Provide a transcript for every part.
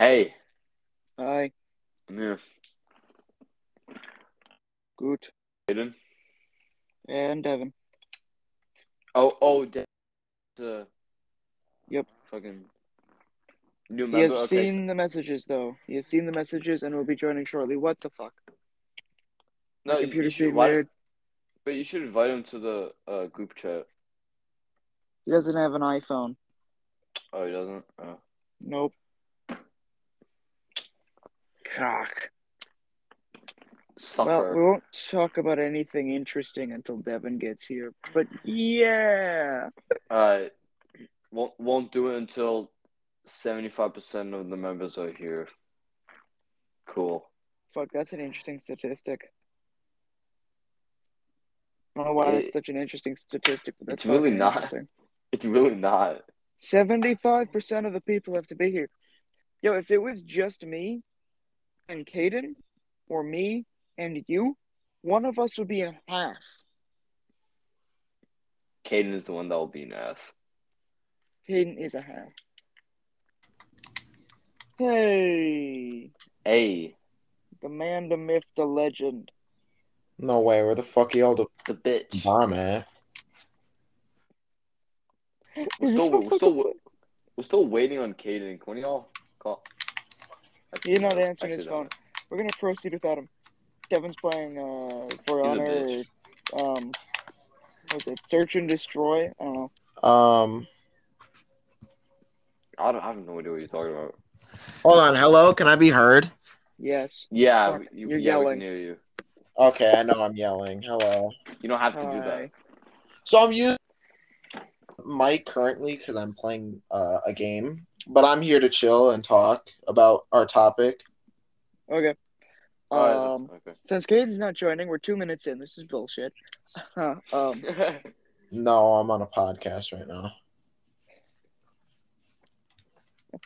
Hey, Hi, here. good. Aiden. And Devin. Oh, oh, da- uh, Yep. Fucking new He has okay, seen the messages, though. He has seen the messages and will be joining shortly. What the fuck? no, My you- you should invite- But you should invite him to the uh, group chat. He doesn't have an iPhone. Oh, he doesn't. Oh. Nope. Cock. Sucker. Well, we won't talk about anything interesting until Devin gets here. But yeah. Alright. Won't won't do it until seventy five percent of the members are here. Cool. Fuck, that's an interesting statistic. I don't know why It- that's such an interesting statistic, but that's it's really not. It's really not. 75% of the people have to be here. Yo, if it was just me and Caden, or me and you, one of us would be in half. Caden is the one that will be an ass. Caden is a half. Hey, Hey, the man, the myth, the legend. No way. Where the fuck y'all the the bitch. bomb at? We're still, we're still, we're still waiting on Caden. Can y'all call? Actually, He's not no. answering his Actually, no. phone. We're gonna proceed without him. Devin's playing uh, For He's a Honor. bitch. Um, what was it Search and Destroy? I don't know. Um, I don't I have no idea what you're talking about. hold on. Hello, can I be heard? Yes. Yeah, you, you're yeah, yelling. can hear you. Okay, I know I'm yelling. Hello. You don't have to do that. So I'm using mic currently because I'm playing uh, a game, but I'm here to chill and talk about our topic. Okay. Alright, Um, that's- since Caden's not joining, we're two minutes in. This is bullshit. um. No, I'm on a podcast right now.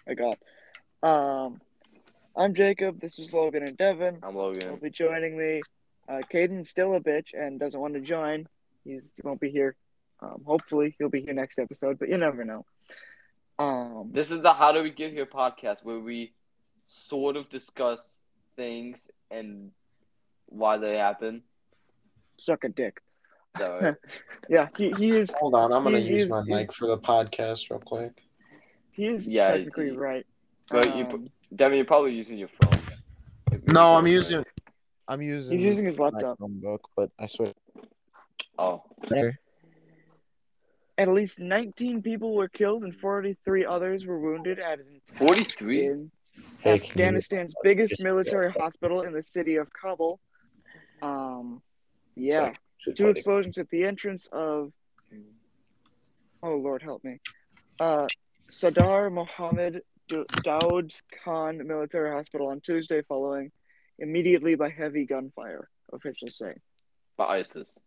I got. Um, I'm Jacob. This is Logan and Devin. I'm Logan. He'll be joining me. Uh, Caden's still a bitch and doesn't want to join. He's he won't be here. Um, hopefully he'll be here next episode, but you never know. Um, This is the How Do We Get Here podcast where we sort of discuss things and why they happen. suck a dick. So, Yeah, he, he is Hold on, I'm gonna He- use my mic for the podcast real quick. he is Yeah, technically he- right. but you, Um, Devin, you're probably using your phone. No, I'm using. I'm using. he's using his laptop. Chromebook, but I swear. Oh, At least 19 people were killed and 43 others were wounded at an 43? in Hey, can you- Afghanistan's biggest Just- military hospital in the city of Kabul. Um, yeah, Should two play the- explosions at the entrance of. Oh Lord, help me. Uh, Sadar Mohammed D- Daoud Khan Military Hospital on Tuesday, following immediately by heavy gunfire. Officials say. by ISIS.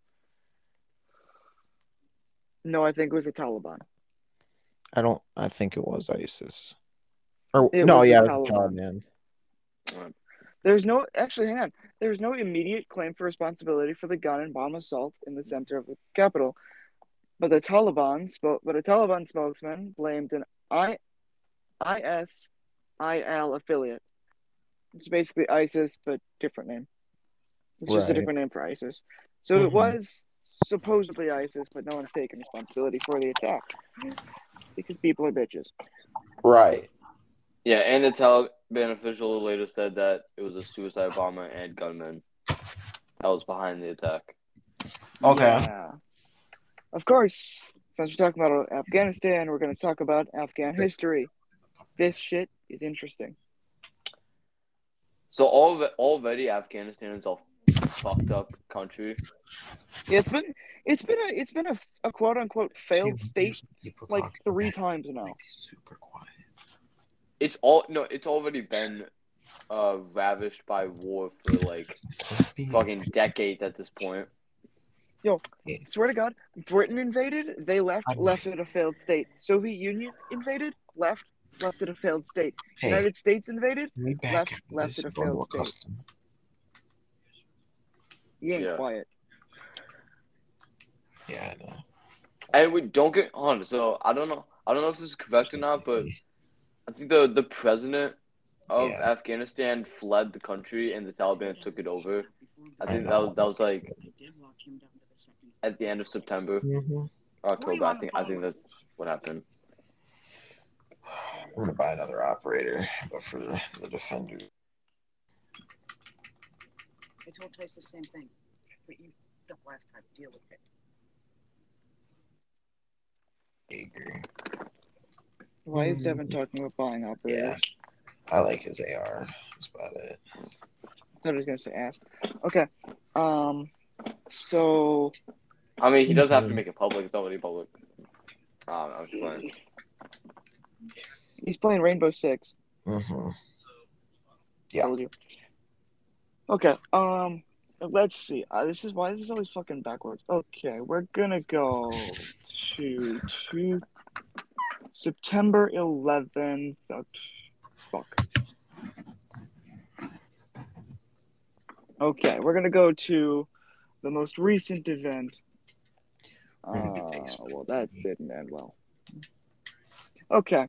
No, I think it was the Taliban. I don't. I think it was ISIS. Or It no, the yeah, it was Taliban. Taliban. There's no actually hang on. There's no immediate claim for responsibility for the gun and bomb assault in the center of the capital. But the Taliban spoke but a Taliban spokesman blamed an I ISIL affiliate. It's basically ISIS but different name. It's just a different name for ISIS. So it Mhm. was supposedly ISIS, but no one's taken responsibility for the attack. Because people are bitches. Right. Yeah, and the Taliban official later said that it was a suicide bomber and gunman that was behind the attack. Okay. Yeah. Of course, since we're talking about Afghanistan, we're going to talk about Afghan history. This shit is interesting. So all of it, already Afghanistan is a fucked up country. Yeah, it's been it's been a it's been a, a quote unquote failed Dude, state like three times now. Super quiet. It's all no, it's already been uh ravished by war for like fucking decades at this point. Yo, swear to God, Britain invaded, they left, I'm- left it a failed state. Soviet Union invaded, left, left it a failed state. Hey, United States invaded, can we back left- left it a and go failed state. custom? you ain't Yeah. quiet. Yeah, I know. And we don't get on. So I don't know. I don't know if this is correct or not, but I think the the president of Yeah. Afghanistan fled the country and the Taliban took it over. I think that was that was like at the end of September hmm October. I think I think that's what happened. I'm gonna buy another operator, but for the, the defender. I told Tice the same thing, but you don't have time to deal with it. Jaeger. Why is Devin talking about buying operators? Yeah. I like his AR. That's about it. I thought he was gonna say ass. Okay. Um. So I mean, he does have to Mhm. make it public. It's already public. Um, I was just playing. he's playing Rainbow Six. hmm Yeah. Okay. Um. Let's see. Uh, this is why this is always fucking backwards. Okay, we're gonna go to two September eleventh. Oh, fuck. Okay, we're gonna go to the most recent event. We're gonna do Uh, well, that didn't end well. Okay.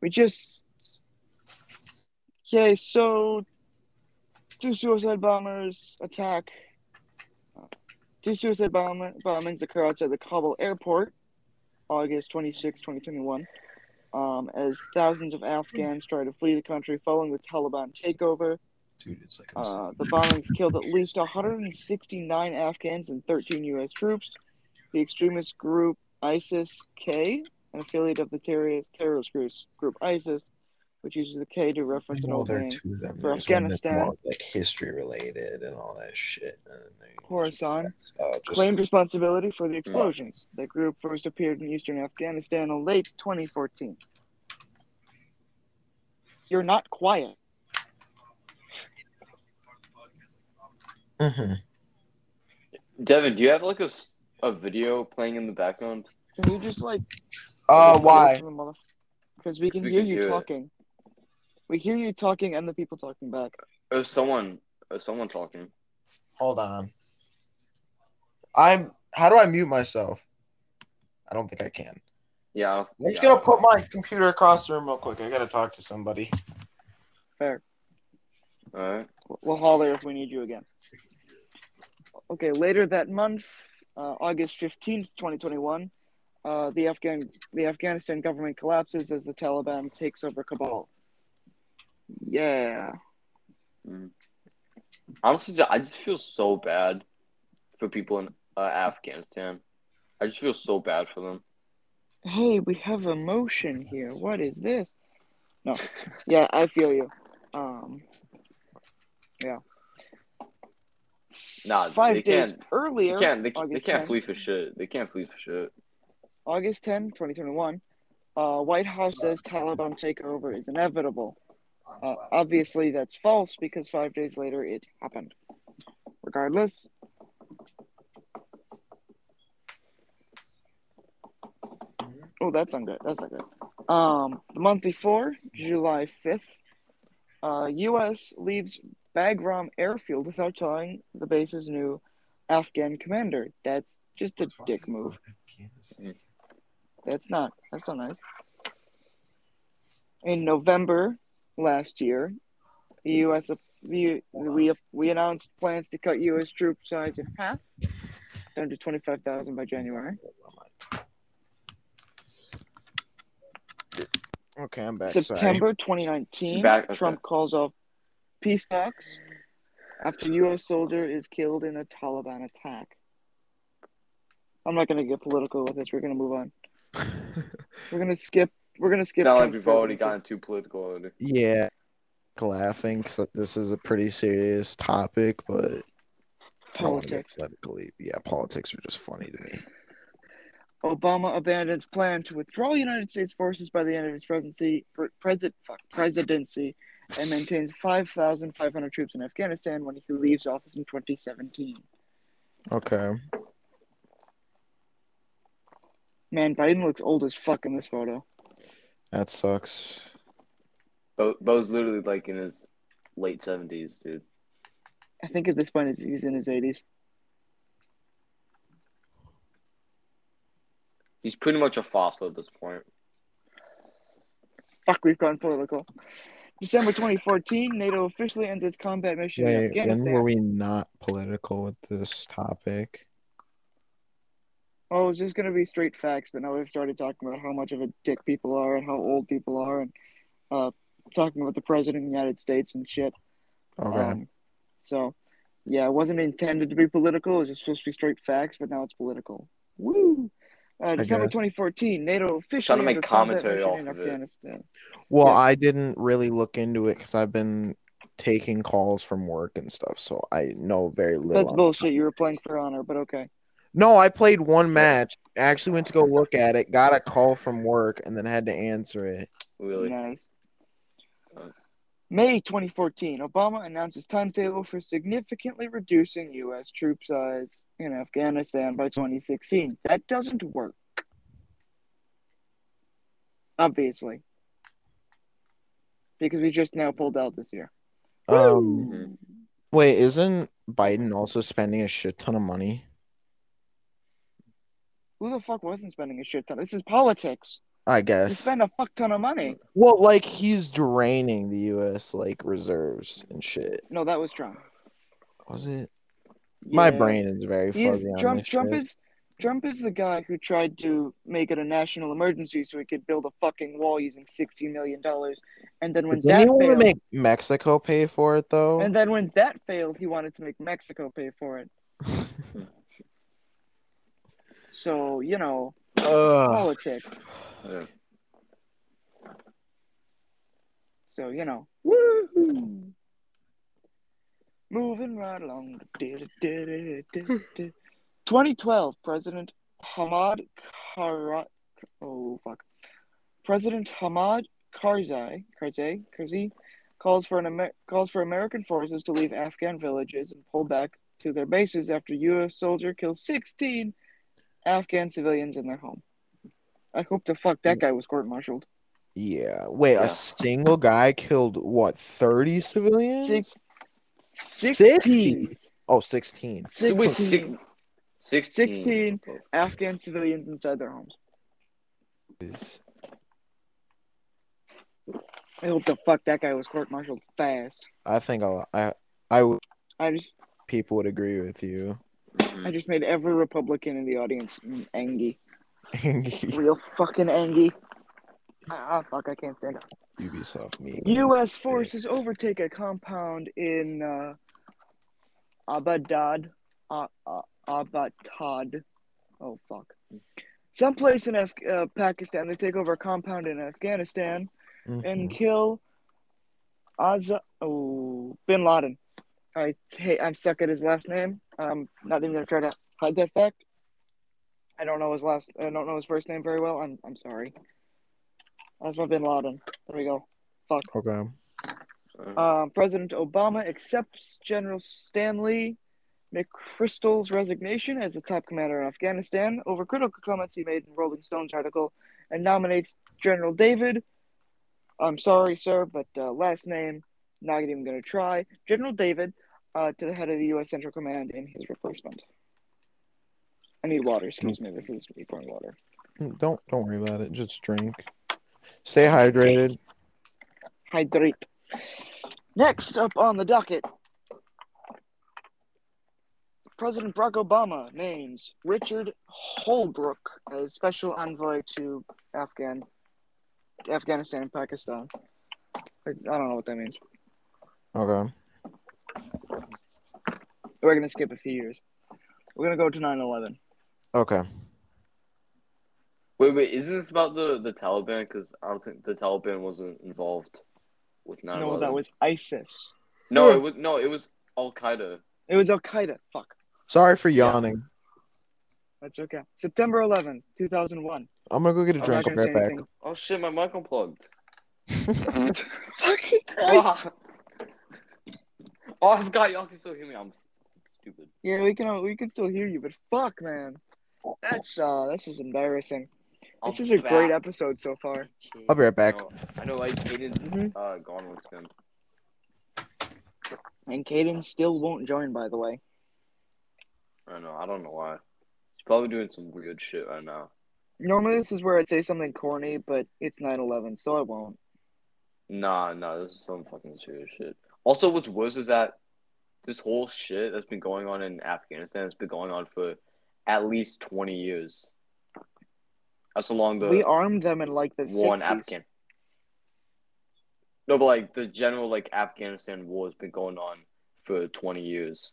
We just. Okay, so two suicide bombers attack. Two suicide bomb- bombings occur outside the Kabul airport, August 26, 2021, um, as thousands of Afghans try to flee the country following the Taliban takeover. Dude, it's like Uh, the bombings killed at least 169 Afghans and 13 U.S. troops. The extremist group ISIS K, an affiliate of the terrorist, terrorist group ISIS, which uses the K to reference an know old name, two of them. for There's one that's Afghanistan. more, like history related and all that shit. And Khorasan, uh, just, claimed responsibility for the explosions. The group first appeared in eastern Afghanistan in late 2014. You're not quiet. Mhm. Devin, do you have like a, a video playing in the background? Can you just like? Uh, why? Because we can We hear can you talking. it. Talking. We hear you talking and the people talking back. There's someone. There's someone talking. Hold on. I'm. How do I mute myself? I don't think I can. Yeah. I'm just yeah. gonna put my computer across the room real quick. I gotta talk to somebody. Fair. All right. We'll holler if we need you again. Okay, later that month, uh, August 15th, 2021, uh, the Afghan the Afghanistan government collapses as the Taliban takes over Kabul. Yeah. Honestly, I just feel so bad for people in uh, Afghanistan. I just feel so bad for them. Hey, we have emotion here. What is this? No. Yeah, I feel you. Um Yeah. Nah, Five they days can't- earlier, They can't. They, they can't 10th. flee for shit. They can't flee for shit. August 10, 2021, uh, White House says Taliban takeover is inevitable. Uh, obviously, that's false because five days later it happened. Regardless, oh, that's not good. That's not good. Um, the month before, July 5th, uh, U.S. leaves Bagram airfield without telling the base's new Afghan commander. That's just a dick move. That's not. That's not nice. In November last year, the U.S. We we we announced plans to cut U.S. troop size in half, down to twenty five thousand by January. Okay, I'm back. September twenty nineteen, Back- okay. Trump calls off peace talks after U.S. soldier is killed in a Taliban attack. I'm not going to get political with this. We're going to move on. We're going to skip. We're going to skip. Not like we've already presidency. gotten too political already. Yeah, laughing because this is a pretty serious topic, but I don't wanna get politics. politically, yeah, politics are just funny to me. Obama abandons plan to withdraw United States forces by the end of his presidency, president, fuck, presidency and maintains 5,500 troops in Afghanistan when he leaves office in 2017. Okay, Man, Biden looks old as fuck in this photo. That sucks. Bo, Bo's literally like in his late seventies, dude. I think at this point it's- he's in his 80s. He's pretty much a fossil at this point. Fuck, we've gone political. December 2014, NATO officially ends its combat mission in Wait, when were we not political with this topic? Oh, it's just gonna be straight facts, but now we've started talking about how much of a dick people are and how old people are, and uh, talking about the president of the United States and shit. Okay. Um, so, yeah, it wasn't intended to be political. It was just supposed to be straight facts, but now it's political. Woo! Uh, December 2014, NATO officially make ends its combat commentary mission off in of it. Afghanistan. well, yeah. I didn't really look into it because I've been taking calls from work and stuff, so I know very little. That's on- bullshit. You were playing for honor, but okay. No, I played one match. Actually went to go look at it, got a call from work, and then had to answer it. Really? Nice. Uh, May 2014, Obama announces timetable for significantly reducing U.S. troop size in Afghanistan by 2016. That doesn't work. Obviously. Because we just now pulled out this year. Um, wait, isn't Biden also spending a shit ton of money? Who the fuck wasn't spending a shit ton? This is politics. I You guess. spend a fuck ton of money. Well, like he's draining the U.S. like reserves and shit. No, that was Trump. Was it? My brain is very fuzzy on Trump. Trump shit. is Trump is the guy who tried to make it a national emergency so he could build a fucking wall using sixty million dollars, and then when Didn't that he want to make Mexico pay for it though? and then when that failed, he wanted to make Mexico pay for it. So you know Ugh. politics. Yeah. So you know, woo. Moving right along. 2012, President Hamad Karzai. Oh fuck. President Hamad Karzai, Karzai, Karzai, calls for an Amer- calls for American forces to leave Afghan villages and pull back to their bases after U.S. soldier kills 16 Afghan civilians in their home. I hope the fuck that mm. guy was court-martialed. Yeah. Wait, Yeah. a single guy killed what? Thirty civilians? Six, 60? 16, Oh, 16. So wait, 16 six- 16 Afghan civilians inside their homes. Is- I hope the fuck that guy was court-martialed fast. I think a lot, I I would I just people would agree with you. Mhm. I just made every Republican in the audience angry. Real fucking angry. Ah, fuck, I can't stand it. me. U.S. forces overtake a compound in uh, Abadad. Uh, uh, Abatad. Oh, fuck. Someplace in Af- uh, Pakistan, they take over a compound in Afghanistan and Mhm. kill Azza. Oh, Bin Laden. I hate. I'm stuck at his last name. I'm not even gonna try to hide that fact. I don't know his last. I don't know his first name very well. I'm. I'm sorry. My Bin Laden. There we go. Fuck. Okay. Um, President Obama accepts General Stanley McChrystal's resignation as the top commander in Afghanistan over critical comments he made in Rolling Stone's article and nominates General David. I'm sorry, sir, but uh, last name, not even going to try. General David uh, to the head of the U.S. Central Command in his replacement. I need water. Excuse me. This is me pouring water. Don't don't worry about it. Just drink. Stay hydrated. Hydrate. Next up on the docket, President Barack Obama names Richard Holbrooke as special envoy to Afghan, Afghanistan and Pakistan. I, I don't know what that means. Okay. We're gonna skip a few years. We're gonna go to 9/11. Okay. Wait, wait, isn't this about the the Taliban? Because I don't think the Taliban wasn't involved with 9-11. No, that was ISIS. no, it was no, it was Al Qaeda. It was Al Qaeda. Fuck. Sorry for yawning. That's okay. September 11th, 2001. I'm gonna go get a I'm drink. not I'll gonna right say back. anything. Oh shit, my mic unplugged. Fucking Christ. oh, I forgot y'all can still hear me. I'm stupid. Yeah, we can we can still hear you, but fuck, man, that's uh, this is embarrassing. This I'm is a great episode so far. I'll be right back. I know, I know like Caden's Mhm. uh, gone once again. And Caden still won't join, by the way. I know. I don't know why. He's probably doing some weird shit right now. Normally, this is where I'd say something corny, but it's 9/11, so I won't. Nah, nah, this is some fucking serious shit. Also, what's worse is that this whole shit that's been going on in Afghanistan has been going on for at least twenty years. That's along the we armed them in like the war in 60s. Afghan. No, but like the general like Afghanistan war has been going on for twenty years.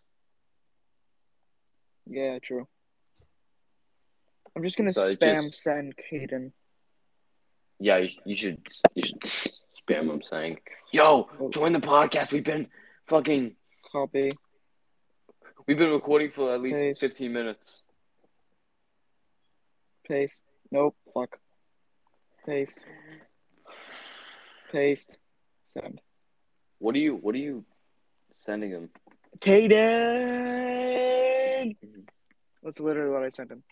Yeah, true. I'm just gonna So spam just- send Caden. Yeah, you, you should you should spam them saying, "Yo, oh. join the podcast. We've been fucking Copy. we've been recording for at least Paste. fifteen minutes." Paste. Nope. Fuck. Paste. Paste. Send. What are you What are you sending them? Caden. That's literally what I sent him.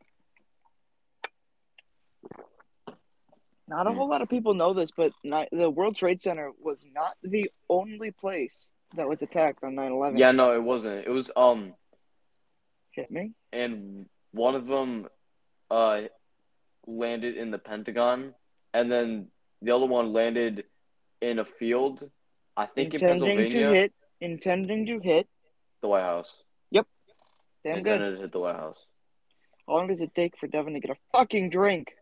Not a Hmm. whole lot of people know this, but not, the World Trade Center was not the only place that was attacked on 9/11. Yeah, no, it wasn't. It was um, hit me. and one of them, uh, landed in the Pentagon, and then the other one landed in a field. I think in intending Pennsylvania, to hit. Intending to hit. the White House. Yep. Damn good. intended to hit the White House. How long does it take for Devin to get a fucking drink?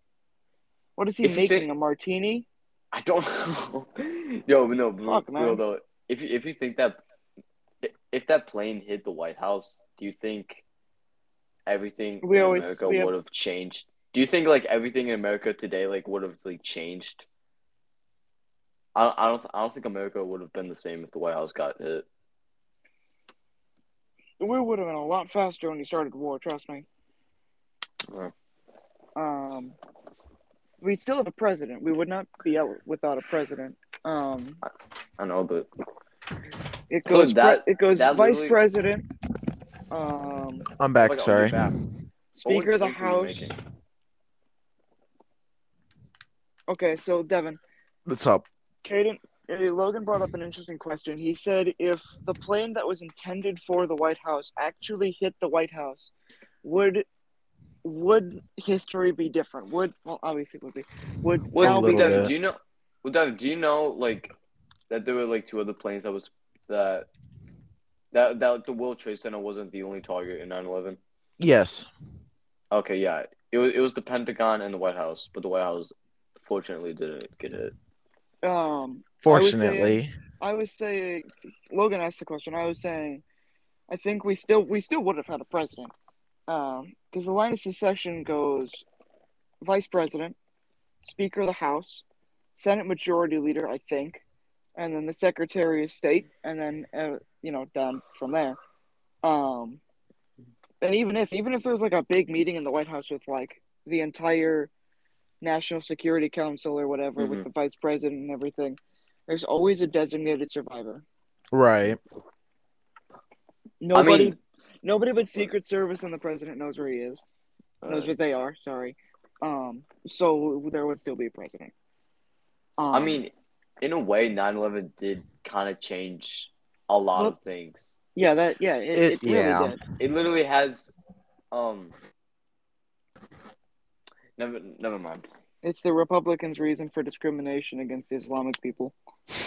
What is he If making? think- a martini? I don't know. Yo, but no, Fuck, real man. though. If you if you think that if that plane hit the White House, do you think everything We in always- America we have- would have changed? Do you think like everything in America today like would have like changed? I I don't I don't think America would have been the same if the White House got hit. We would have been a lot faster when he started the war. Trust me. Yeah. Um, we still have a president. We would not be out without a president. Um, I know, but it goes. that- pre- it goes that vice literally- president. Um, I'm back. Like, sorry. back. Speaker of the What drink were you House. Okay, so Devin, What's up? Caden, Logan brought up an interesting question. He said if the plane that was intended for the White House actually hit the White House, would would history be different? Would well, obviously it would be. Would Well, now be little bit. do you know? Well, Devin, do you know like that there were like two other planes that was that that that the World Trade Center wasn't the only target in 9/11? Yes. Okay, yeah, it was it was the Pentagon and the White House, but the White House fortunately didn't get hit. um Fortunately. I was saying Logan asked the question. I was saying I think we still we still would have had a president. Um because the line of succession goes vice president, speaker of the house, senate majority leader, I think, and then the secretary of state and then uh, you know down from there. Um and even if even if there's like a big meeting in the White House with like the entire National Security Council or whatever with Mhm. the vice president and everything, there's always a designated survivor. Right. Nobody, I mean, nobody but Secret Service and the president knows where he is. Knows uh, what they are. Sorry. Um. So there would still be a president. Um, I mean, in a way, 9/11 did kind of change a lot Well- of things. yeah, that yeah, it, It- it, really yeah. did. It literally has, um. Never, never mind. It's the Republicans' reason for discrimination against Islamic people.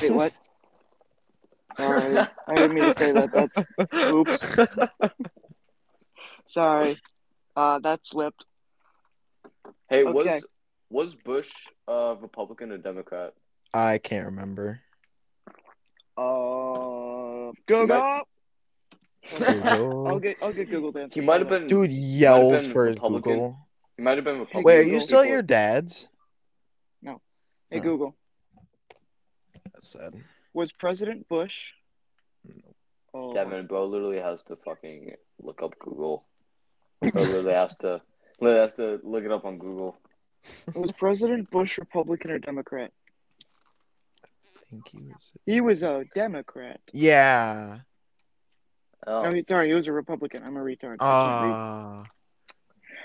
Wait, what? Sorry, I didn't mean to say that. That's oops. Sorry. Uh, that slipped. Hey, Okay. was was Bush a Republican or Democrat? I can't remember. Uh, Google. Google. I'll get I'll get Google to answer He might have been. Dude Might yells been for Republican. Google. He might have been Republican. Wait, are you still at your dad's? No. Hey Oh. Google. That's sad. Was President Bush? Oh, Devin, bro, literally has to fucking look up Google. Bro, literally has to, literally has to look it up on Google. was President Bush Republican or Democrat? I think he was. He was a Democrat. Yeah. Oh. No, he, sorry, he was a Republican. I'm a retard. I can't. Ah.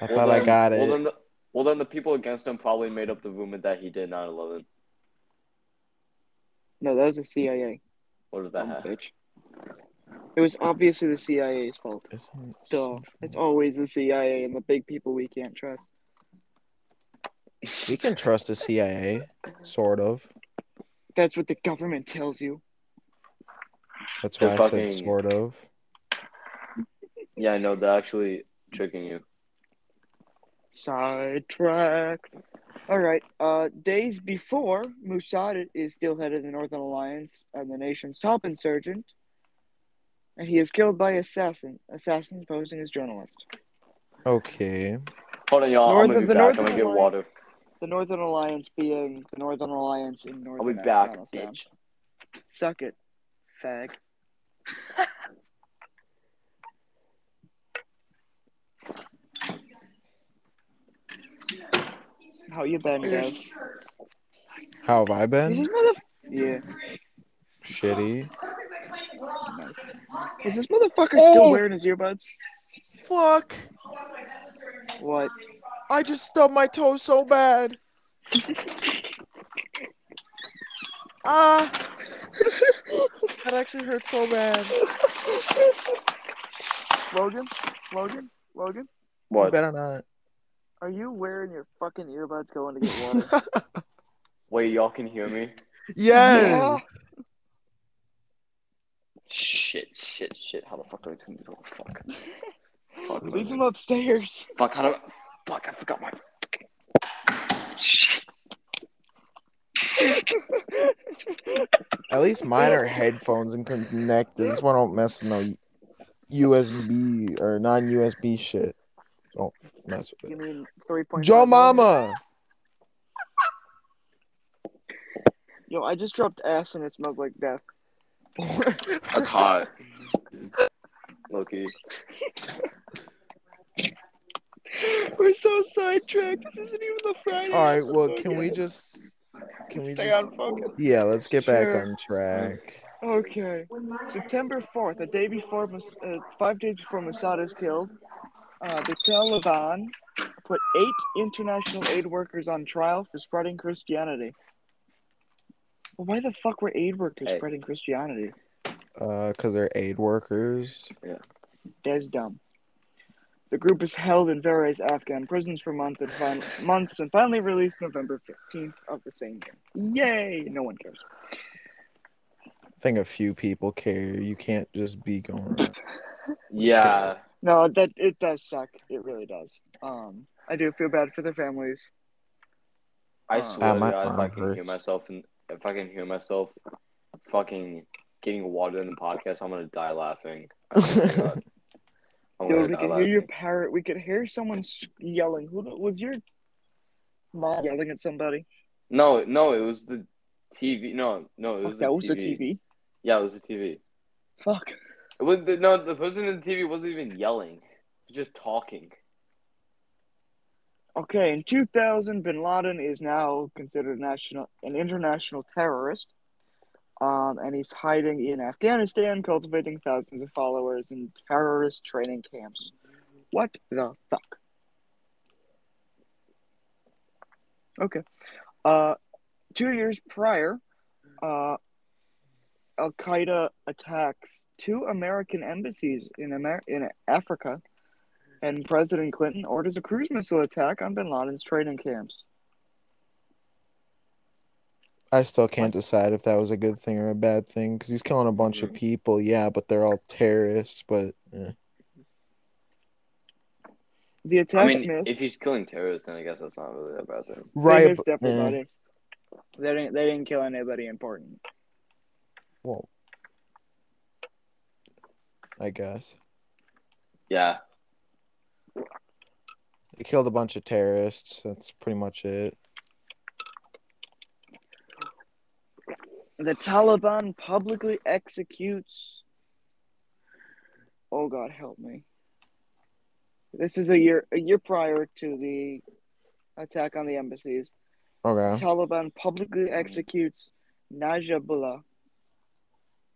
I Well, thought I then- got Well it. then, the, well, then the people against him probably made up the rumor that he did 9/11. No, that was the CIA. What did that Dumb have? It was obviously the CIA's fault. Isn't Duh. It's always the CIA and the big people we can't trust. We can trust the CIA, sort of. That's what the government tells you. That's They're I fucking- said sort of. Yeah, I know they're actually tricking you. Sidetrack. All right. Uh, days before, Mossad is still head of the Northern Alliance and the nation's top insurgent, and he is killed by assassin assassins posing as journalists. Okay. Hold on, y'all. I'm Northern- gonna be the back. I'm gonna get Alliance- water. The Northern Alliance being the Northern Alliance in Northern. I'll be back, Afghanistan. bitch. Suck it, fag. How you been, guys? How have I Is been? this mother? Yeah. Shitty. Nice. Is this motherfucker Oh! still wearing his earbuds? Fuck. What? I just stubbed my toe so bad. Ah. That actually hurt so bad. Logan? Logan? Logan? You What? better not. Are you wearing your fucking earbuds going to get water? Wait, y'all can hear me? yes. Shit, shit, shit. How the fuck do I turn this off? Fuck. Fuck. Leave him upstairs. Fuck, how do Fuck, I forgot my. Shit. At least mine are headphones and connected. This one don't mess with no USB or non USB shit. Don't mess with it. You it. mean 3.5? Joe millimeter? Mama. Yo, I just dropped ass and it smells like death. That's hot. Loki. We're so sidetracked. This isn't even the Friday. All right. Well, episode can we just? Can we stay just? on focus? Yeah. Let's get back on track. Okay. September 4th, a day before, Mas- uh, five days before Mossad is killed, uh, the Taliban put eight international aid workers on trial for spreading Christianity. Well, why the fuck were aid workers Hey. spreading Christianity? Uh, cause they're aid workers. Yeah, that's dumb. The group is held in various Afghan prisons for month and fin- months and finally released November 15th of the same year. Yay! No one cares. I think a few people care. You can't just be going. around. Yeah. No, that it does suck. It really does. Um, I do feel bad for their families. I Uh, swear to my God, if I arm can hear myself and if I can hear myself fucking getting water in the podcast, I'm gonna die laughing. I swear to God. I'm Dude, we could hear your parrot. We could hear someone yelling. Who was your mom yelling at somebody? No, no, it was the TV. No, no, it was Fuck, that was the TV. Yeah, it was the TV. Fuck. It was the, no, the person in the TV wasn't even yelling, was just talking. Okay, in 2000, Bin Laden is now considered national an international terrorist. Um, and he's hiding in Afghanistan, cultivating thousands of followers in terrorist training camps. What the fuck? Okay. Uh, two years prior, uh, Al Qaeda attacks two American embassies in Amer- in Africa, and President Clinton orders a cruise missile attack on Bin Laden's training camps. I still can't decide if that was a good thing or a bad thing because he's killing a bunch of people. Yeah, but they're all terrorists. But eh. The I mean, missed. if he's killing terrorists, then I guess that's not really that bad thing. they right, missed but, eh. They didn't. They didn't kill anybody important. well, I guess Yeah, they killed a bunch of terrorists. That's pretty much it. The Taliban publicly executes. Oh God, help me! This is a year a year prior to the attack on the embassies. Okay. Taliban publicly executes Najibullah.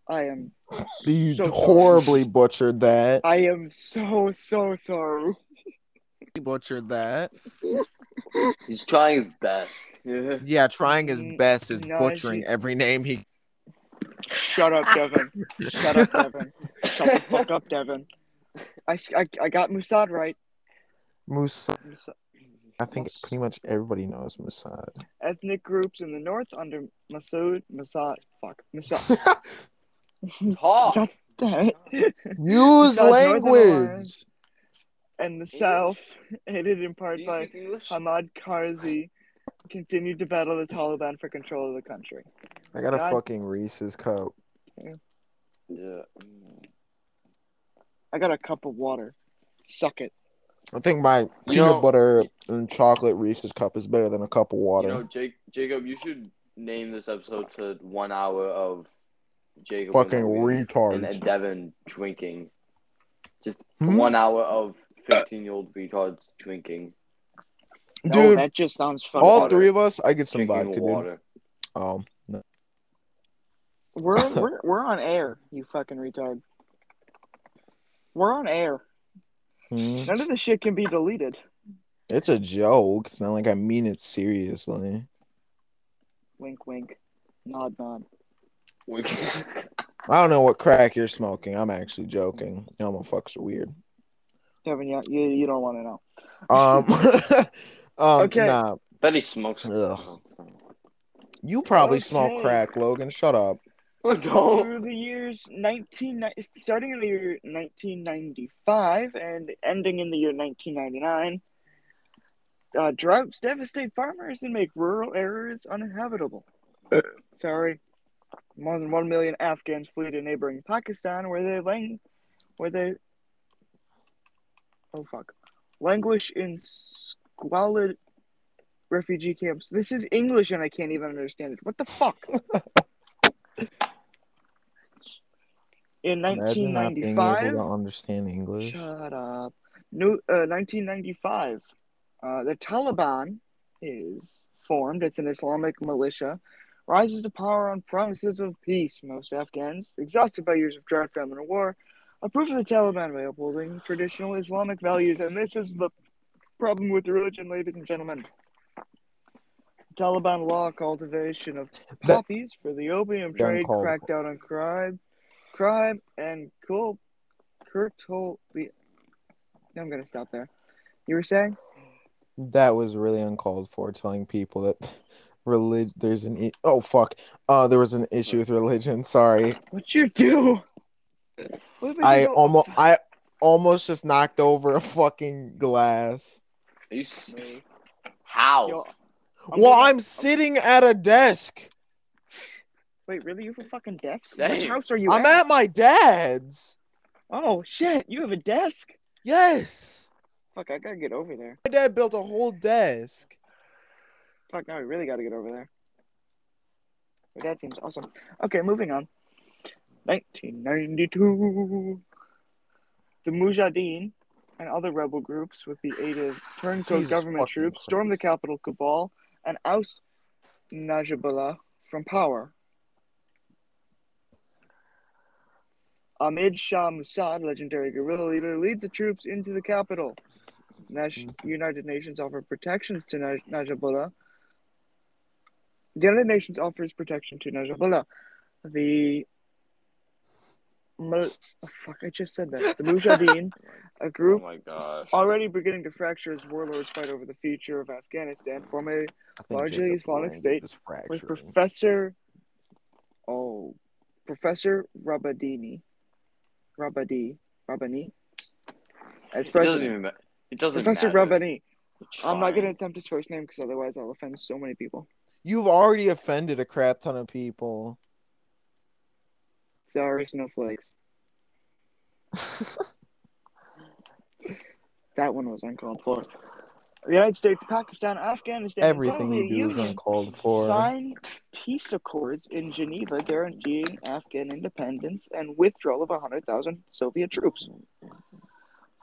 I am You So sorry. horribly butchered that. I am so so sorry. You butchered that. he's trying his best. Yeah, trying his mm, best is no, butchering she- every name he. Shut up, Devin. Shut up, Devin. Shut the fuck up, Devin. I, I, I got Musad right. Musad. Mossad- I think pretty much everybody knows Mossad. ethnic groups in the north under Masood Mossad. Fuck Mossad. Talk. God damn it. Use Besides Northern language. Alliance And the south, aided in part by speak English? Hamad Karzi, continued to battle the Taliban for control of the country. I got a God. fucking Reese's cup. Yeah. yeah. I got a cup of water. Suck it. I think my You peanut know- butter and chocolate Reese's cup is better than a cup of water. You know, Jake, Jacob, you should name this episode to one hour of Jacob fucking and Logan retards. and Devin drinking. Just Hmm? one hour of fifteen-year-old retards drinking, No, Dude, that just sounds fucking. All water. three of us, I get some drinking vodka, dude. Um, no. We're we're we're on air, you fucking retard. We're on air. Hmm. None of this shit can be deleted. It's a joke. It's not like I mean it seriously. Wink, wink. Nod, nod. We- I don't know what crack you're smoking. I'm actually joking. Y'all motherfuckers are weird. Kevin, yeah, you, you don't want to know. Um, um Okay. nah. Bet he smokes. Ugh. You probably smoke crack, Logan. Shut up. Oh, don't. Through the years 19, starting in the year 1995 and ending in the year 1999, uh, droughts devastate farmers and make rural areas uninhabitable. Sorry. More than 1 million Afghans flee to neighboring Pakistan where they lang- where they oh fuck languish in squalid refugee camps. This is English and I can't even understand it. What the fuck? In Imagine not being 1995, able to understand English. Shut up. New, uh, 1995. Uh, the Taliban is formed. It's an Islamic militia. Rises to power on promises of peace. Most Afghans, exhausted by years of drought, famine, and war, approve of the Taliban by upholding traditional Islamic values. And this is the problem with religion, ladies and gentlemen. Taliban law cultivation of poppies for the opium trade, crackdown on crime, crime, and cool curtail the. I'm gonna stop there. You were saying? That was really uncalled for. Telling people that relig- there's an I- oh fuck uh there was an issue with religion. Sorry, What you do? What made I almost I almost just knocked over a fucking glass. Are you s- Me. How? Yo, well, gonna- I'm sitting at a desk. Wait, really? You have a fucking desk? Same. Which house are you I'm at? at my dad's. Oh shit! You have a desk? Yes, Fuck! I gotta get over there. my dad built a whole desk. Fuck! Now I really gotta get over there. Your dad seems awesome. Okay, moving on. 1992. The Mujahideen and other rebel groups, with the aid of turncoat government troops, stormed the capital Kabul and oust Najibullah from power. Ahmed Shah Mossad, legendary guerrilla leader, leads the troops into the capital. Nash- United Nations offered protections to Naj- Najibullah. The United Nations offers protection to Najibullah. The Mu- oh, fuck, I just said that. The Mujahideen, oh a Oh group my gosh. already beginning to fracture as warlords fight over the future of Afghanistan, form a Largely Jacob's Islamic State with. Professor, oh, Professor Rabadini, Rabadi, Rabbani, as It doesn't president. even matter. It doesn't Professor matter. Rabbani. I'm not going to attempt his first name because otherwise I'll offend so many people. You've already offended a crap ton of people. Sorry, snowflakes. That one was uncalled for. The United States, Pakistan, Afghanistan, Everything Soviet you do is uncalled for. Sign peace accords in Geneva guaranteeing Afghan independence and withdrawal of 100,000 Soviet troops.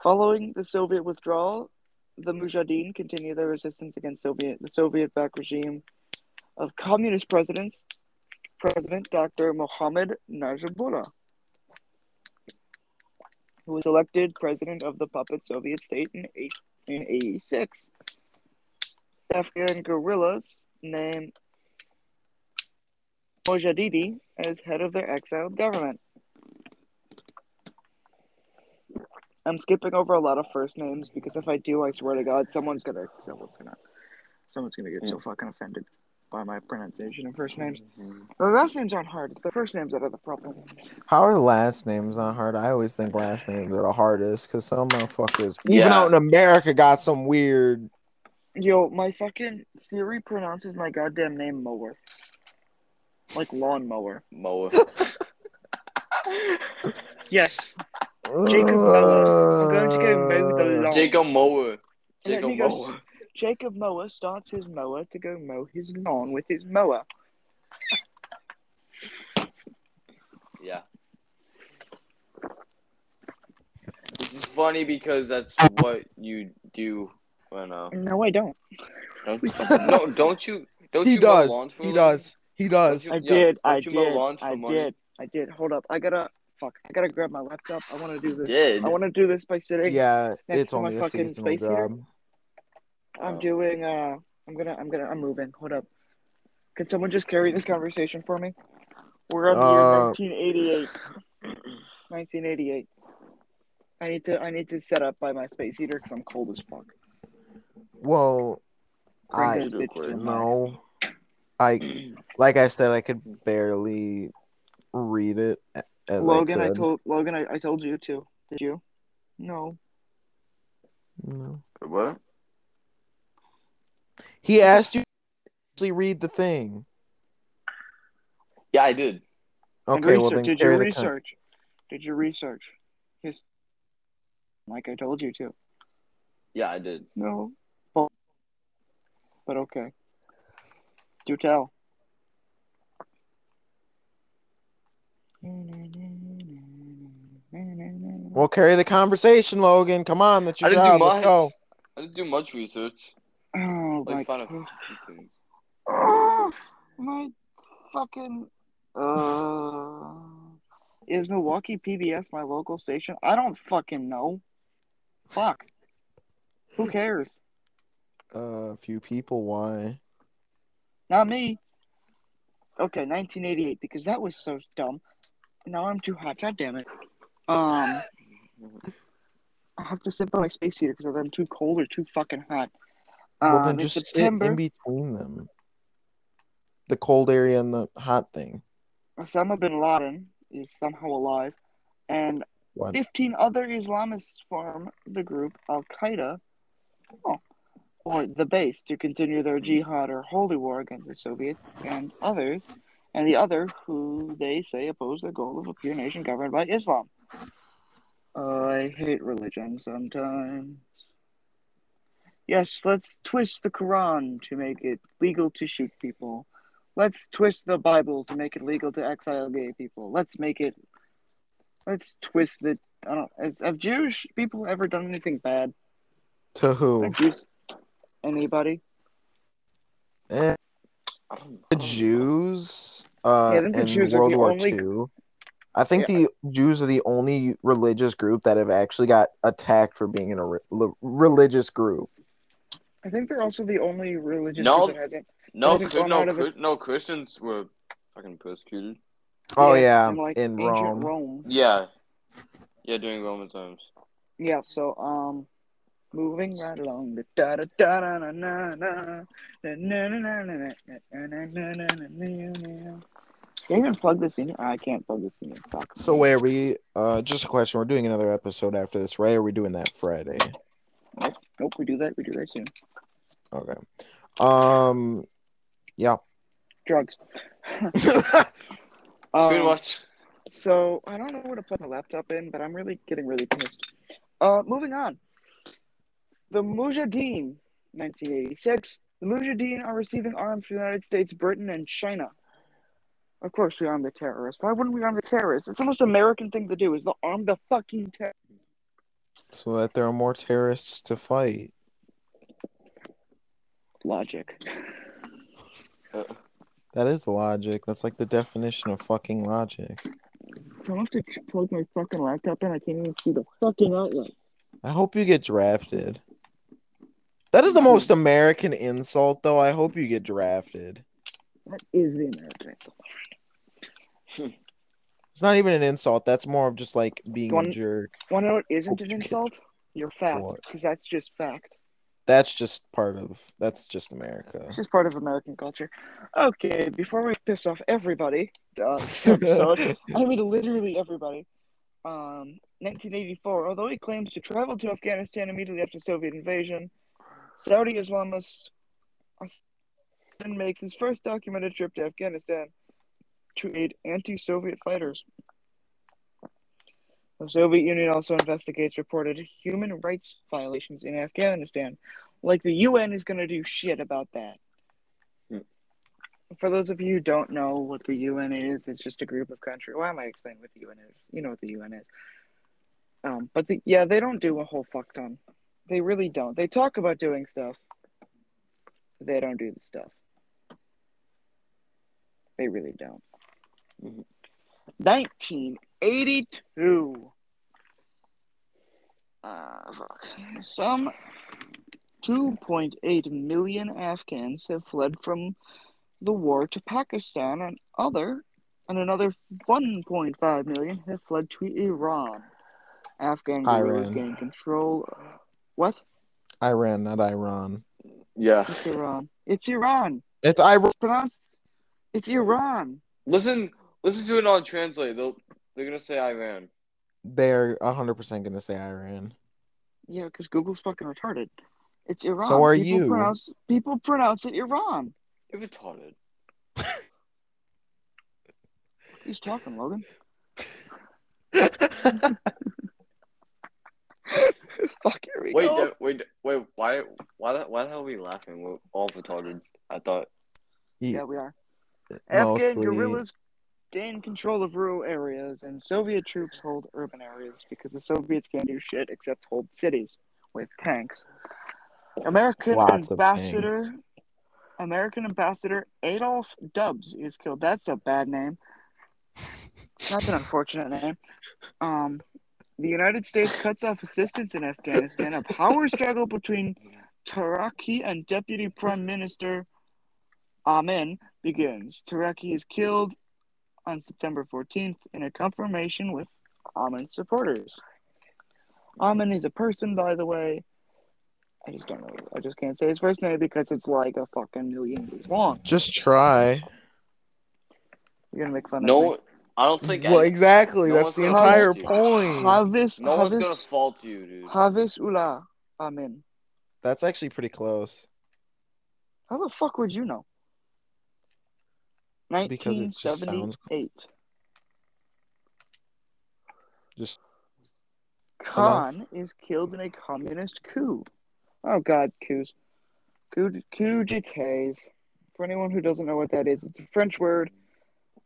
Following the Soviet withdrawal, the Mujahideen continue their resistance against Soviet the Soviet-backed regime of communist presidents President Dr. Mohammad Najibullah, who was elected president of the puppet Soviet state in eight, in 86. Afghan guerrillas named Mojadidi as head of their exiled government. I'm skipping over a lot of first names because if I do, I swear to God, someone's gonna someone's gonna someone's gonna get so hmm. fucking offended by my pronunciation of first names. Mm-hmm. The last names aren't hard. It's the first names that are the problem. How are the last names not hard? I always think last names are the hardest because some motherfuckers, even out in America, got some weird. Yo, my fucking Siri pronounces my goddamn name mower. Like lawnmower. Mower. Yes. Jacob Mower. I'm going to go mow the lawn. Jacob Mower. Jacob then he goes, Moa. Jacob Mower starts his mower to go mow his lawn with his mower. Yeah. Which is funny because that's what you do when uh No, I don't. don't, no don't you don't He you mow does. lawns for He living? does. He does. you- I yeah, did. I don't you mow did. I money? did. I did. Hold up. I gotta. Fuck. I gotta grab my laptop. I want to do this. Did. I want to do this by sitting. Yeah, next it's to my a fucking seasonal space heater. job. I'm Oh. doing. Uh. I'm gonna. I'm gonna. I'm moving. Hold up. Can someone just carry this conversation for me? We're on the Uh, year 1988. 1988. I need to. I need to set up by my space heater because I'm cold as fuck. Well, Bring I this bitch to the mic. no, I like I said, I could barely read it. as Logan, I could. told Logan, I, I told you to. Did you? No. No. What? He asked you to actually read the thing. Yeah, I did. And Okay, well then did you carry the con- research? Did you research his? Like I told you to. Yeah, I did. No. But, but okay. Do tell. Well, carry the conversation, Logan. Come on, that's your I didn't do job. Let's go. I didn't do much research. Oh my Like find a god. few things. Oh, my fucking. Uh, is Milwaukee PBS my local station? I don't fucking know. Fuck. Who cares? Uh, a few people. Why? Not me. Okay, 1988 because that was so dumb. Now I'm too hot. God damn it. Um, I have to sit by my space heater because I'm too cold or too fucking hot. Um, Well, then in just sit in between them. The cold area and the hot thing. Osama bin Laden is somehow alive, and What? 15 other Islamists form the group Al Qaeda, oh, or the base, to continue their jihad or holy war against the Soviets and others, and the other who they say oppose the goal of a pure nation governed by Islam. I hate religion sometimes. Yes, let's twist the Quran to make it legal to shoot people. Let's twist the Bible to make it legal to exile gay people. Let's make it. Let's twist it. I don't. Has, have Jewish people ever done anything bad? To who? Jews, anybody? Eh, the I don't know. Jews. Uh, Yeah, I think the in Jews are World the War only- II. I think the Jews are the only religious group that have actually got attacked for being in a re- religious group. I think they're also the only religious No. group that hasn't. No, hasn't Chri- gone no, out of Chri- its- no. Christians were fucking persecuted. Oh yeah, in, like, in ancient Rome. Rome. Yeah, yeah, during Roman times. Yeah. So um, moving right along. The da da da da na na na na na na na na na na na na na na. Can you even plug this in? I can't plug this in. Fuck. So wait, are we? Uh, just a question. We're doing another episode after this, right? Or are we doing that Friday? Nope. We do that. We do that soon. Okay. Um. Yeah. Drugs. Pretty Um, much. So I don't know where to put my laptop in, but I'm really getting really pissed. Uh, moving on. The Mujahideen, 1986. The Mujahideen are receiving arms from the United States, Britain, and China. Of course, we arm the terrorists. Why wouldn't we arm the terrorists? It's the most American thing to do is to arm the fucking terrorists. so that there are more terrorists to fight. Logic. That is logic. That's like the definition of fucking logic. So I have to plug my fucking laptop in. I can't even see the fucking outlet. I hope you get drafted. That is the most American insult, though. I hope you get drafted. That is the American insult. It's not even an insult. That's more of just like being One- a jerk. Want to know what isn't an Okay. insult? Your fact, What? because that's just fact. That's just part of. That's just America. It's just part of American culture. Okay, before we piss off everybody, uh, this episode, I mean literally everybody. Um, 1984. Although he claims to travel to Afghanistan immediately after Soviet invasion, Saudi Islamist Assad makes his first documented trip to Afghanistan to aid anti-Soviet fighters. The Soviet Union also investigates reported human rights violations in Afghanistan. Like the UN is going to do shit about that. Hmm. For those of you who don't know what the UN is, it's just a group of countries. Why am I explaining what the UN is? You know what the UN is. Um, but the, yeah, they don't do a whole fuck ton. They really don't. They talk about doing stuff. They don't do the stuff. They really don't. Mm-hmm. 19 82. Uh, fuck. Some 2.8 million Afghans have fled from the war to Pakistan, and other and another 1.5 million have fled to Iran. Afghan guerrillas gain control. What? Iran, not Iran. Yeah. It's Iran. It's Iran. It's Iran. It's pronounced. It's Iran. Listen, listen to it on translate. They'll they're gonna say Iran. They're hundred percent gonna say Iran. Yeah, because Google's fucking retarded. It's Iran. So are people you. Pronounce, people pronounce it Iran. You're retarded. He's talking, Logan. Fuck, here we Wait, go. da- wait, wait. Why, why, the, why the hell are we laughing? We're all retarded. I thought. Yeah, we are. Afghan Mostly. guerrillas gain control of rural areas, and Soviet troops hold urban areas because the Soviets can't do shit except hold cities with tanks. American Lots ambassador. American ambassador Adolph Dubs is killed. That's a bad name. That's an unfortunate name. Um, the United States cuts off assistance in Afghanistan. A power struggle between Taraki and Deputy Prime Minister Amin begins. Taraki is killed on September 14th in a confirmation with Amin supporters. Amin is a person, by the way. I just don't know. I just can't say his first name because it's like a fucking million years long. Just try. You're gonna make fun of me. No. I don't think. Well, any- exactly. no That's the entire fault you. point. Havis, no one's Havis, gonna fault you, dude. Havis Ullah Amin. That's actually pretty close. How the fuck would you know? Because it just sounds 1978. Just Khan is killed in a communist coup. Oh god, coups. Coup, coup d'etats. For anyone who doesn't know what that is, it's a French word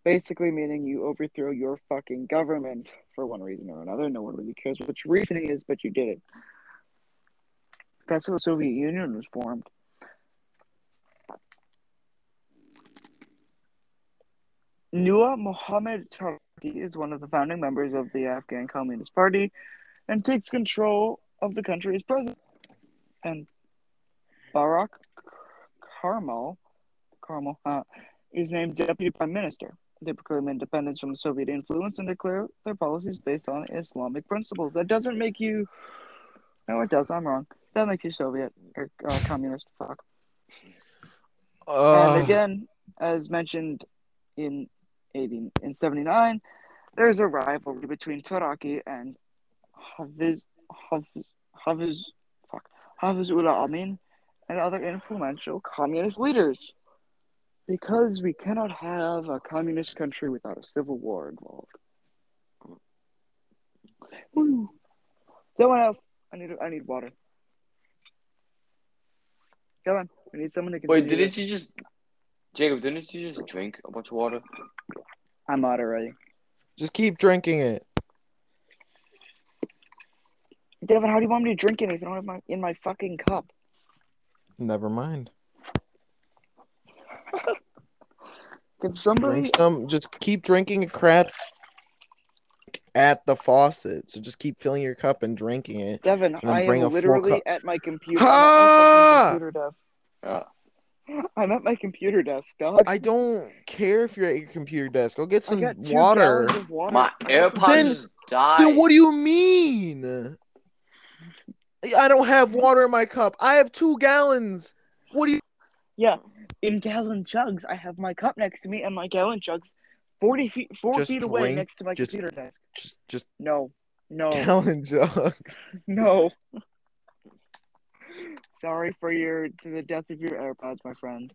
basically meaning you overthrow your fucking government for one reason or another. No one really cares what your reasoning is, but you did it. That's how the Soviet Union was formed. Nur Mohammed Taraki is one of the founding members of the Afghan Communist Party and takes control of the country as president. And Barak Karmal, Karmal uh, is named deputy prime minister. They proclaim independence from Soviet influence and declare their policies based on Islamic principles. That doesn't make you. No, it does. I'm wrong. That makes you Soviet or uh, communist. Fuck. uh, And again, as mentioned in 18, in 79, there's a rivalry between Taraki and Hafiz, Hafiz, Hafiz, fuck, Hafizullah Amin and other influential communist leaders. Because we cannot have a communist country without a civil war involved. Woo. Someone else. I need I need water. Come on. We need someone to Wait, didn't this. you just, Jacob? Didn't you just drink a bunch of water? I'm out already. just keep drinking it. Devin, how do you want me to drink it if you don't have my in my fucking cup? Never mind. Can somebody Drink some. Just keep drinking a crap at the faucet. So just keep filling your cup and drinking it. Devin, then I bring a am full literally cup. at my computer. Ha! I'm at my fucking computer desk. Yeah. I'm at my computer desk, dog. I don't care if you're at your computer desk. Go get some got water. water. My I got some- AirPods Then- just died. Then what do you mean? I don't have water in my cup. I have two gallons. What do you? Yeah, in gallon jugs. I have my cup next to me, and my gallon jugs, forty feet, four Just feet away, next to my just- computer desk. Just, just No, no, gallon jug. no. Sorry for your to the death of your AirPods, my friend.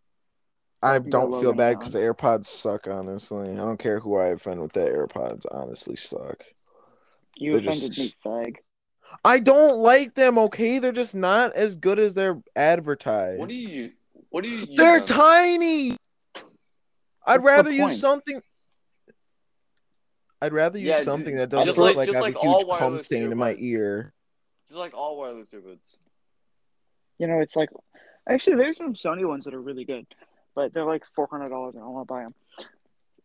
I You don't feel bad because the AirPods suck. Honestly, I don't care who I offend with that. AirPods honestly suck. You They're offended just- me, fag. I don't like them. Okay, they're just not as good as they're advertised. What do you? What do you? use They're on- tiny. I'd What's rather use point? something. I'd rather use Yeah, something ju- that doesn't just look like- like, I have like a huge cum wireless stain in my ear. Just like all wireless earbuds. You know, it's like actually there's some Sony ones that are really good, but they're like four hundred dollars, and I don't want to buy them.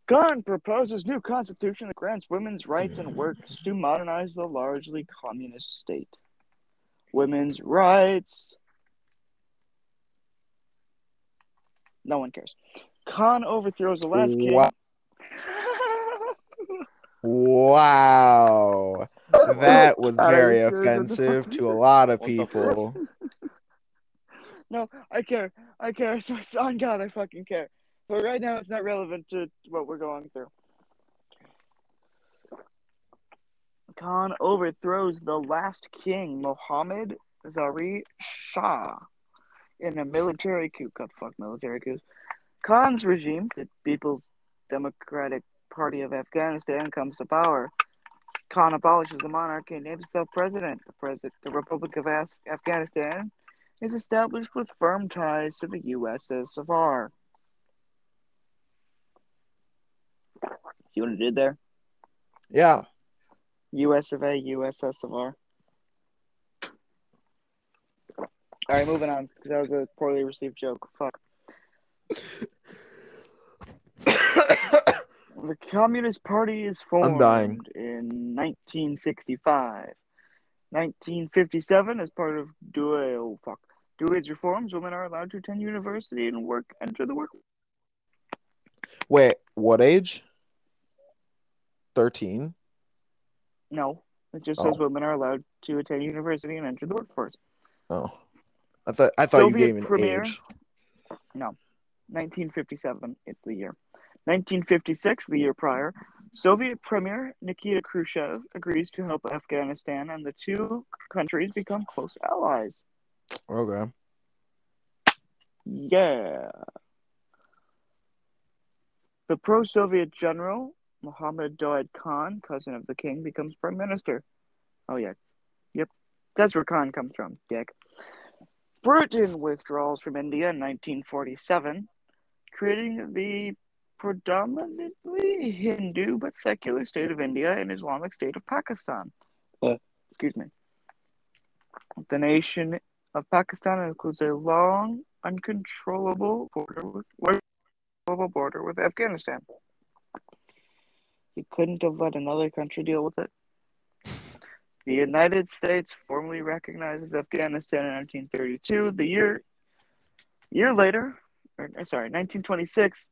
Khan proposes new constitution that grants women's rights and works to modernize the largely communist state. Women's rights. No one cares. Khan overthrows the last king. Wow. Wow. That was very you serious? What the offensive to a lot of What the fuck? people. No, I care. I care. So, on God, I fucking care. But right now, it's not relevant to what we're going through. Khan overthrows the last king, Mohammed Zahir Shah, in a military coup. God, fuck military coups. Khan's regime, the People's Democratic Party of Afghanistan, comes to power. Khan abolishes the monarchy and names himself president. The president, the Republic of Af- Afghanistan, is established with firm ties to the USSR. See what it did there? Yeah. US of A, USSR. All right, moving on because that was a poorly received joke. Fuck. The Communist Party is formed in 1965. 1957, as part of Dewey, oh fuck, Dewey's reforms, women are allowed to attend university and work, enter the work. Wait, what age? 13. No, it just says Oh. women are allowed to attend university and enter the workforce. Oh. I thought I thought Soviet you gave an premier- age. 1957 is the year. 1956, the year prior, Soviet Premier Nikita Khrushchev agrees to help Afghanistan, and the two countries become close allies. Okay. Yeah. The pro Soviet general, Mohammad Daoud Khan, cousin of the king, becomes prime minister. Oh, yeah. Yep. That's where Khan comes from, dick. Britain withdraws from India in 1947, creating the predominantly Hindu but secular state of India and Islamic state of Pakistan. Uh. Excuse me. The nation of Pakistan includes a long, uncontrollable border with, uncontrollable border with Afghanistan. You couldn't have let another country deal with it. The United States formally recognizes Afghanistan in 1932. The year year later, or sorry, 1926.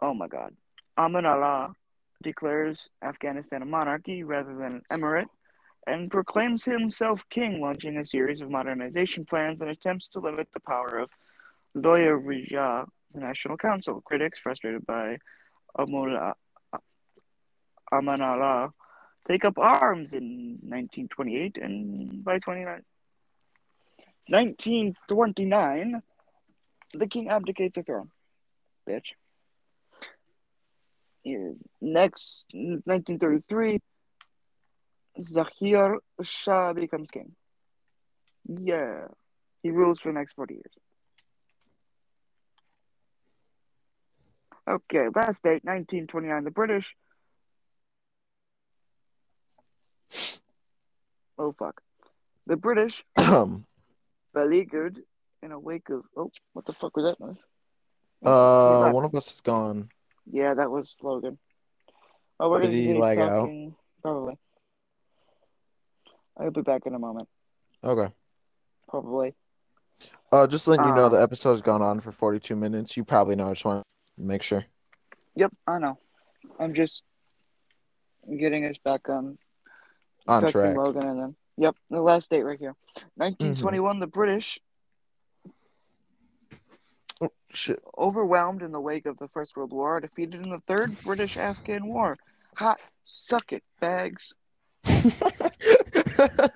Oh my God, Aman Allah declares Afghanistan a monarchy rather than an emirate, and proclaims himself king, launching a series of modernization plans and attempts to limit the power of Loya Rija, the National Council. Critics, frustrated by Amul- Aman Allah, take up arms in 1928 and by 29 1929 the king abdicates the throne bitch next 1933 Zahir Shah becomes king yeah he rules for the next 40 years okay last date 1929 the British Oh fuck. The British Um, beleaguered in a wake of oh what the fuck was that noise? uh, one of us is gone. Yeah, that was Logan. Oh, we're Did he lag out? Probably. I'll be back in a moment. Okay. Probably. Uh, just letting you know, Uh, the episode's gone on for 42 minutes. You probably know. I just want to make sure. Yep, I know. I'm just getting us back on On texting track. Logan and then yep, the last date right here. 1921, the British Oh, shit. overwhelmed in the wake of the First World War, defeated in the Third British Afghan War. Hot, suck it, bags.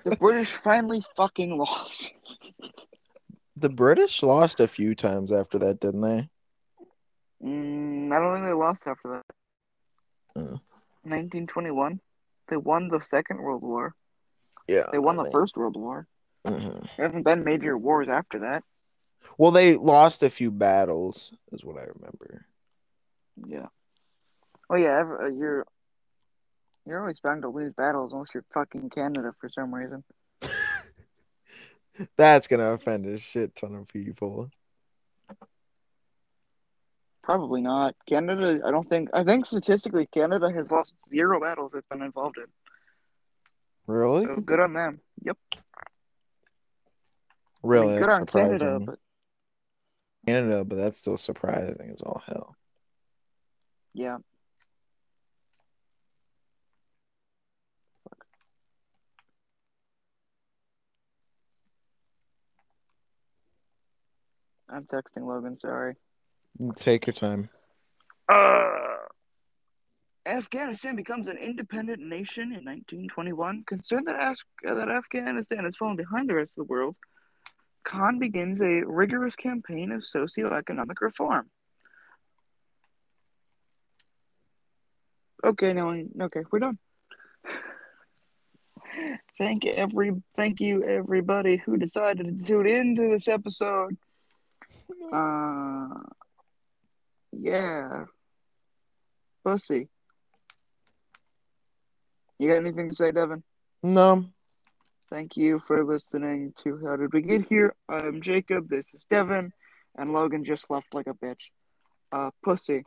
The British finally fucking lost. the British lost a few times after that, didn't they? Mm, I don't think they lost after that. Uh. 1921, they won the Second World War. Yeah. They won I the think- First World War. Mhm. There haven't been major wars after that. Well, they lost a few battles, is what I remember. Yeah. Oh yeah, uh, you're you're always bound to lose battles unless you're fucking Canada for some reason. That's gonna offend a shit ton of people. Probably not. Canada, I don't think. I think statistically, Canada has lost zero battles it's been involved in. Really? So good on them. Yep. I Really? mean, good on Canada, but Canada, but that's still surprising as all hell. yeah. I'm texting Logan. Sorry. Take your time. Uh, Afghanistan becomes an independent nation in 1921. Concerned that, Af- that Afghanistan has fallen behind the rest of the world, Khan begins a rigorous campaign of socioeconomic reform. Okay, now I- okay, we're done. Thank you, every thank you everybody who decided to tune into this episode. Uh, yeah. Pussy. You got anything to say, Devin? No. Thank you for listening to How Did We Get Here? I'm Jacob. This is Devin, and Logan just left like a bitch. Uh, pussy.